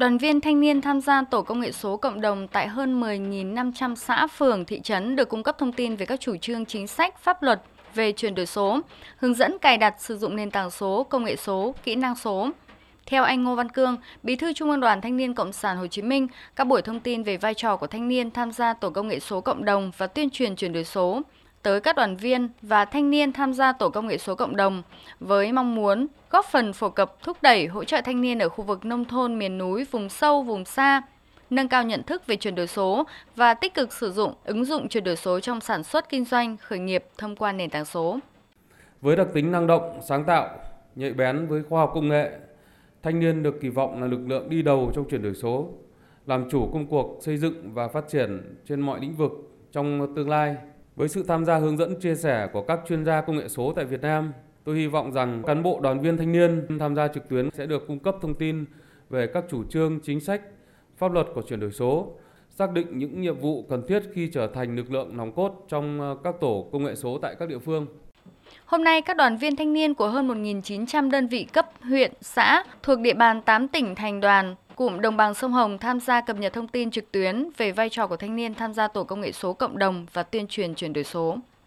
Đoàn viên thanh niên tham gia tổ công nghệ số cộng đồng tại hơn 10.500 xã phường, thị trấn được cung cấp thông tin về các chủ trương chính sách, pháp luật về chuyển đổi số, hướng dẫn cài đặt sử dụng nền tảng số, công nghệ số, kỹ năng số. Theo anh Ngô Văn Cương, Bí thư Trung ương Đoàn Thanh niên Cộng sản Hồ Chí Minh, các buổi thông tin về vai trò của thanh niên tham gia tổ công nghệ số cộng đồng và tuyên truyền chuyển đổi số tới các đoàn viên và thanh niên tham gia tổ công nghệ số cộng đồng với mong muốn góp phần phổ cập thúc đẩy hỗ trợ thanh niên ở khu vực nông thôn miền núi, vùng sâu, vùng xa, nâng cao nhận thức về chuyển đổi số và tích cực sử dụng ứng dụng chuyển đổi số trong sản xuất kinh doanh, khởi nghiệp thông qua nền tảng số. Với đặc tính năng động, sáng tạo, nhạy bén với khoa học công nghệ, thanh niên được kỳ vọng là lực lượng đi đầu trong chuyển đổi số, làm chủ công cuộc xây dựng và phát triển trên mọi lĩnh vực trong tương lai. Với sự tham gia hướng dẫn chia sẻ của các chuyên gia công nghệ số tại Việt Nam, tôi hy vọng rằng cán bộ đoàn viên thanh niên tham gia trực tuyến sẽ được cung cấp thông tin về các chủ trương, chính sách, pháp luật của chuyển đổi số, xác định những nhiệm vụ cần thiết khi trở thành lực lượng nòng cốt trong ờ, các tổ công nghệ số tại các địa phương. Hôm nay, các đoàn viên thanh niên của hơn 1.900 đơn vị cấp huyện, xã thuộc địa bàn 8 tỉnh thành đoàn cụm Đồng bằng sông Hồng tham gia cập nhật thông tin trực tuyến về vai trò của thanh niên tham gia tổ công nghệ số cộng đồng và tuyên truyền chuyển đổi số.